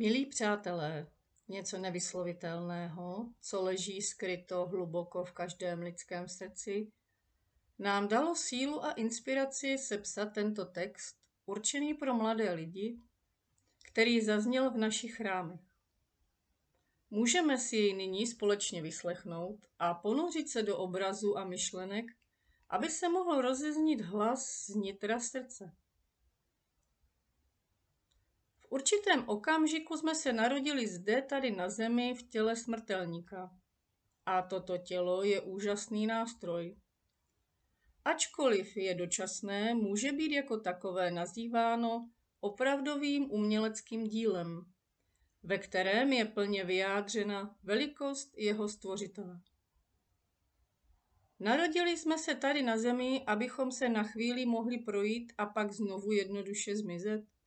Milí přátelé, něco nevyslovitelného, co leží skryto hluboko v každém lidském srdci, nám dalo sílu a inspiraci sepsat tento text, určený pro mladé lidi, který zazněl v našich chrámech. Můžeme si jej nyní společně vyslechnout a ponořit se do obrazu a myšlenek, aby se mohl rozeznít hlas z nitra srdce. Určitém okamžiku jsme se narodili zde, tady na zemi, v těle smrtelníka. A toto tělo je úžasný nástroj. Ačkoliv je dočasné, může být jako takové nazýváno opravdovým uměleckým dílem, ve kterém je plně vyjádřena velikost jeho stvořitele. Narodili jsme se tady na zemi, abychom se na chvíli mohli projít a pak znovu jednoduše zmizet?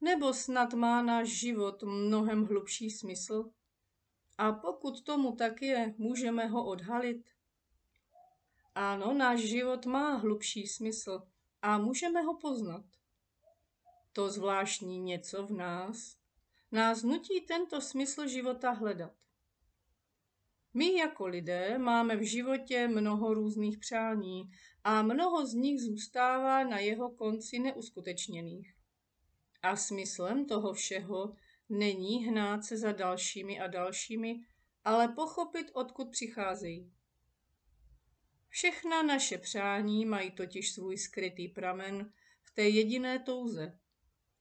Nebo snad má náš život mnohem hlubší smysl? A pokud tomu tak je, můžeme ho odhalit? Ano, náš život má hlubší smysl a můžeme ho poznat. To zvláštní něco v nás nás nutí tento smysl života hledat. My jako lidé máme v životě mnoho různých přání a mnoho z nich zůstává na jeho konci neuskutečněných. A smyslem toho všeho není hnát se za dalšími a dalšími, ale pochopit, odkud přicházejí. Všechna naše přání mají totiž svůj skrytý pramen v té jediné touze.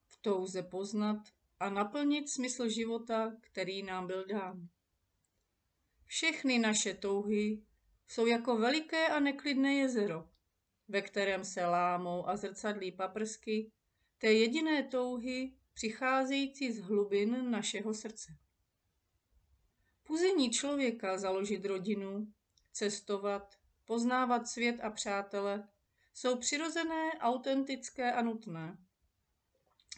V touze poznat a naplnit smysl života, který nám byl dán. Všechny naše touhy jsou jako veliké a neklidné jezero, ve kterém se lámou a zrcadlí paprsky té jediné touhy přicházející z hlubin našeho srdce. Puzení člověka založit rodinu, cestovat, poznávat svět a přátele jsou přirozené, autentické a nutné.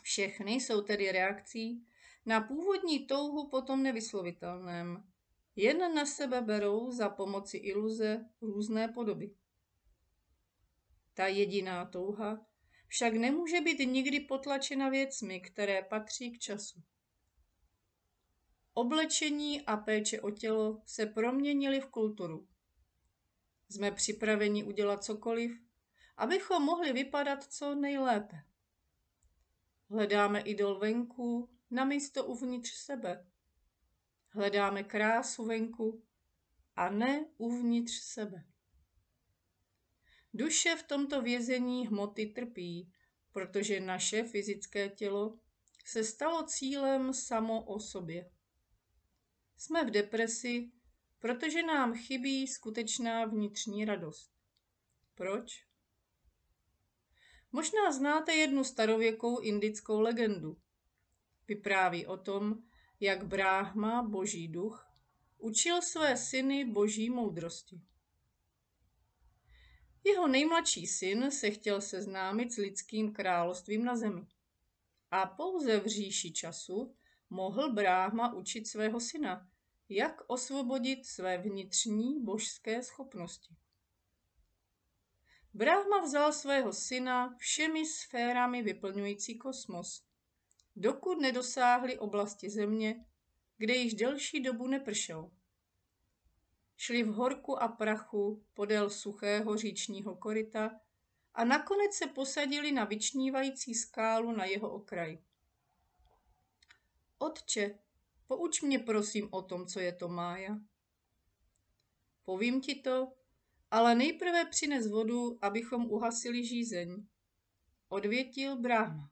Všechny jsou tedy reakcí na původní touhu potom nevyslovitelném. Jen na sebe berou za pomoci iluze různé podoby. Ta jediná touha však nemůže být nikdy potlačena věcmi, které patří k času. Oblečení a péče o tělo se proměnily v kulturu. Jsme připraveni udělat cokoliv, abychom mohli vypadat co nejlépe. Hledáme idol venku na místo uvnitř sebe. Hledáme krásu venku a ne uvnitř sebe. Duše v tomto vězení hmoty trpí, protože naše fyzické tělo se stalo cílem samo o sobě. Jsme v depresi, protože nám chybí skutečná vnitřní radost. Proč? Možná znáte jednu starověkou indickou legendu. Vypráví o tom, jak Bráhma, boží duch, učil své syny boží moudrosti. Jeho nejmladší syn se chtěl seznámit s lidským královstvím na zemi. A pouze v říši času mohl Bráhma učit svého syna, jak osvobodit své vnitřní božské schopnosti. Brahma vzal svého syna všemi sférami vyplňující kosmos, dokud nedosáhli oblasti země, kde již delší dobu nepršel. Šli v horku a prachu podél suchého říčního koryta a nakonec se posadili na vyčnívající skálu na jeho okraji. Otče, pouč mě prosím o tom, co je to mája. Povím ti to, ale nejprve přines vodu, abychom uhasili žízeň. Odvětil Brahma.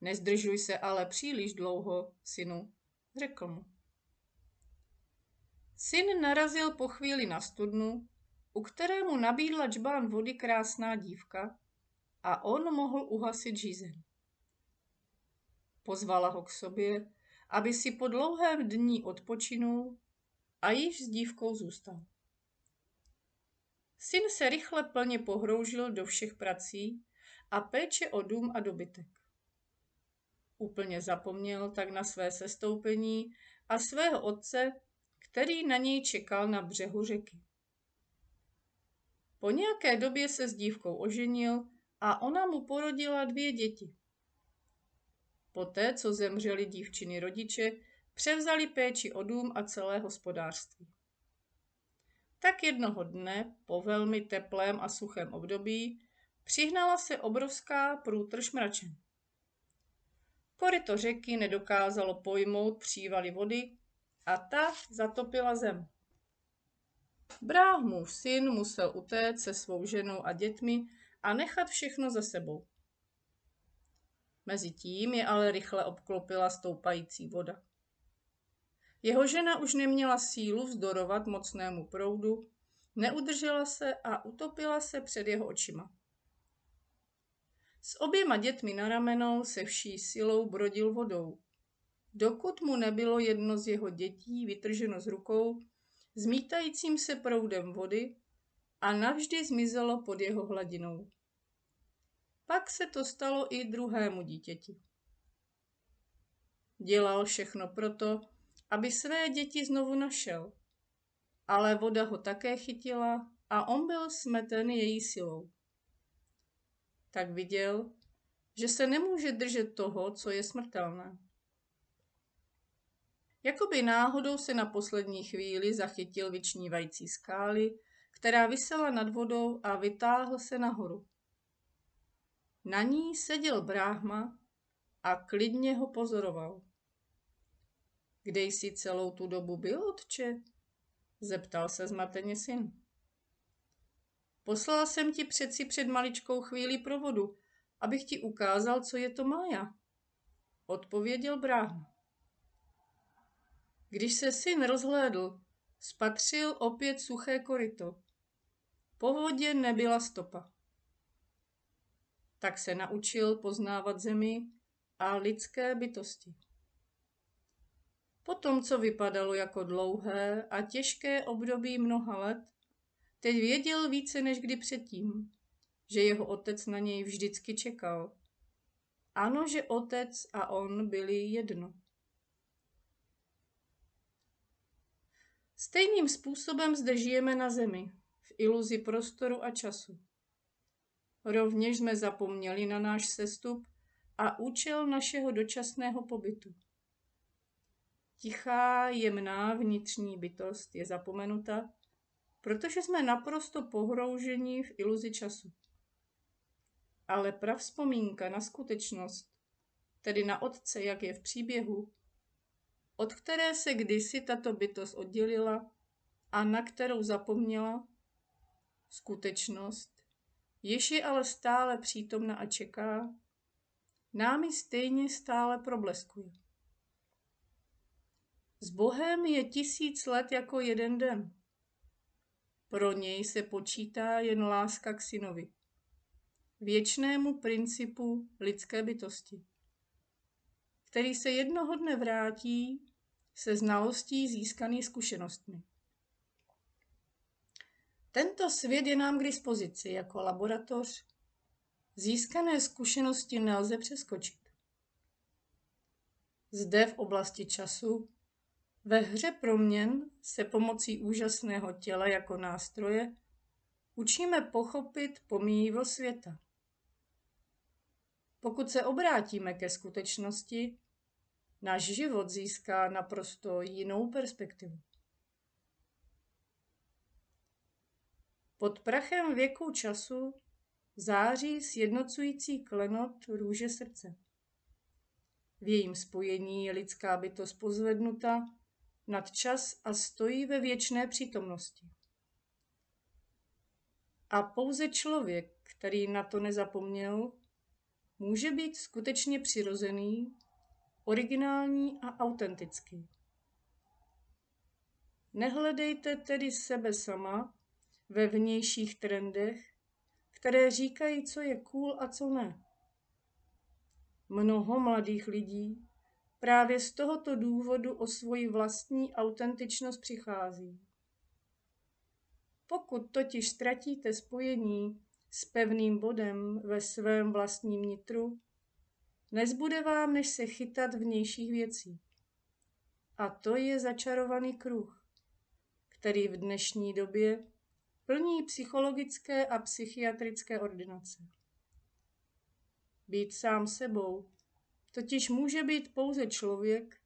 Nezdržuj se ale příliš dlouho, synu, řekl mu. Syn narazil po chvíli na studnu, u kterému nabídla čbán vody krásná dívka a on mohl uhasit žízeň. Pozvala ho k sobě, aby si po dlouhém dní odpočinul a již s dívkou zůstal. Syn se rychle plně pohroužil do všech prací a péče o dům a dobytek. Úplně zapomněl tak na své sestoupení a svého otce, který na něj čekal na břehu řeky. Po nějaké době se s dívkou oženil a ona mu porodila dvě děti. Poté, co zemřeli dívčiny rodiče, převzali péči o dům a celé hospodářství. Tak jednoho dne, po velmi teplém a suchém období, přihnala se obrovská průtrž mračen. Koryto řeky nedokázalo pojmout přívaly vody a ta zatopila zem. Bráhmův syn musel utéct se svou ženou a dětmi a nechat všechno za sebou. Mezitím je ale rychle obklopila stoupající voda. Jeho žena už neměla sílu vzdorovat mocnému proudu, neudržela se a utopila se před jeho očima. S oběma dětmi na ramenou se vší silou brodil vodou. Dokud mu nebylo jedno z jeho dětí vytrženo z rukou, zmítajícím se proudem vody a navždy zmizelo pod jeho hladinou. Pak se to stalo i druhému dítěti. Dělal všechno proto, aby své děti znovu našel. Ale voda ho také chytila a on byl smeten její silou. Tak viděl, že se nemůže držet toho, co je smrtelné. Jakoby náhodou se na poslední chvíli zachytil vyčnívající skály, která vysela nad vodou a vytáhl se nahoru. Na ní seděl bráhma a klidně ho pozoroval. Kde jsi celou tu dobu byl, otče? Zeptal se zmateně syn. Poslal jsem ti přeci před maličkou chvíli pro vodu, abych ti ukázal, co je to Mája. Odpověděl bráhma. Když se syn rozhlédl, spatřil opět suché koryto. Po vodě nebyla stopa. Tak se naučil poznávat zemi a lidské bytosti. Potom, co vypadalo jako dlouhé a těžké období mnoha let, teď věděl více než kdy předtím, že jeho otec na něj vždycky čekal. Ano, že otec a on byli jedno. Stejným způsobem zde žijeme na zemi, v iluzi prostoru a času. Rovněž jsme zapomněli na náš sestup a účel našeho dočasného pobytu. Tichá, jemná vnitřní bytost je zapomenuta, protože jsme naprosto pohrouženi v iluzi času. Ale pravzpomínka na skutečnost, tedy na otce, jak je v příběhu, od které se kdysi tato bytost oddělila a na kterou zapomněla, skutečnost, jež je ale stále přítomna a čeká, námi stejně stále probleskuje. S Bohem je tisíc let jako jeden den. Pro něj se počítá jen láska k synovi, věčnému principu lidské bytosti, který se jednoho dne vrátí se znalostí získaný zkušenostmi. Tento svět je nám k dispozici jako laboratoř. Získané zkušenosti nelze přeskočit. Zde v oblasti času ve hře proměn se pomocí úžasného těla jako nástroje učíme pochopit pomíjivo světa. Pokud se obrátíme ke skutečnosti, náš život získá naprosto jinou perspektivu. Pod prachem věku času září sjednocující klenot růže srdce. V jejím spojení je lidská bytost pozvednuta nad čas a stojí ve věčné přítomnosti. A pouze člověk, který na to nezapomněl, může být skutečně přirozený, originální a autentický. Nehledejte tedy sebe sama ve vnějších trendech, které říkají, co je cool a co ne. Mnoho mladých lidí Právě z tohoto důvodu o svoji vlastní autentičnost přichází. Pokud totiž ztratíte spojení s pevným bodem ve svém vlastním nitru, nezbude vám, než se chytat vnějších věcí. A to je začarovaný kruh, který v dnešní době plní psychologické a psychiatrické ordinace. Být sám sebou totiž může být pouze člověk,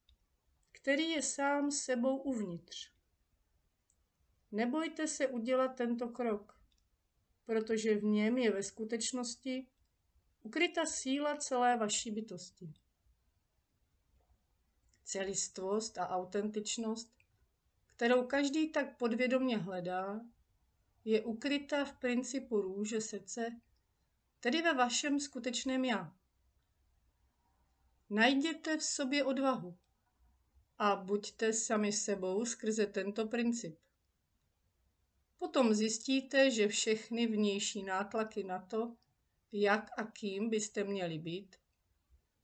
který je sám sebou uvnitř. Nebojte se udělat tento krok, protože v něm je ve skutečnosti ukryta síla celé vaší bytosti. Celistvost a autentičnost, kterou každý tak podvědomně hledá, je ukryta v principu růže srdce, tedy ve vašem skutečném já. Najděte v sobě odvahu a buďte sami sebou skrze tento princip. Potom zjistíte, že všechny vnější nátlaky na to, jak a kým byste měli být,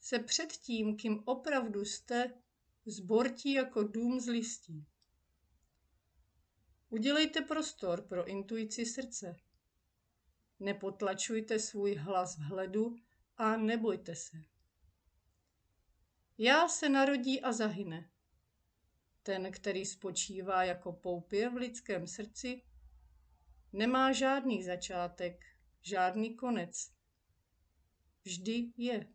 se před tím, kým opravdu jste, zbortí jako dům z listí. Udělejte prostor pro intuici srdce. Nepotlačujte svůj hlas vhledu a nebojte se. Já se narodí a zahyne. Ten, který spočívá jako poupě v lidském srdci, nemá žádný začátek, žádný konec. Vždy je.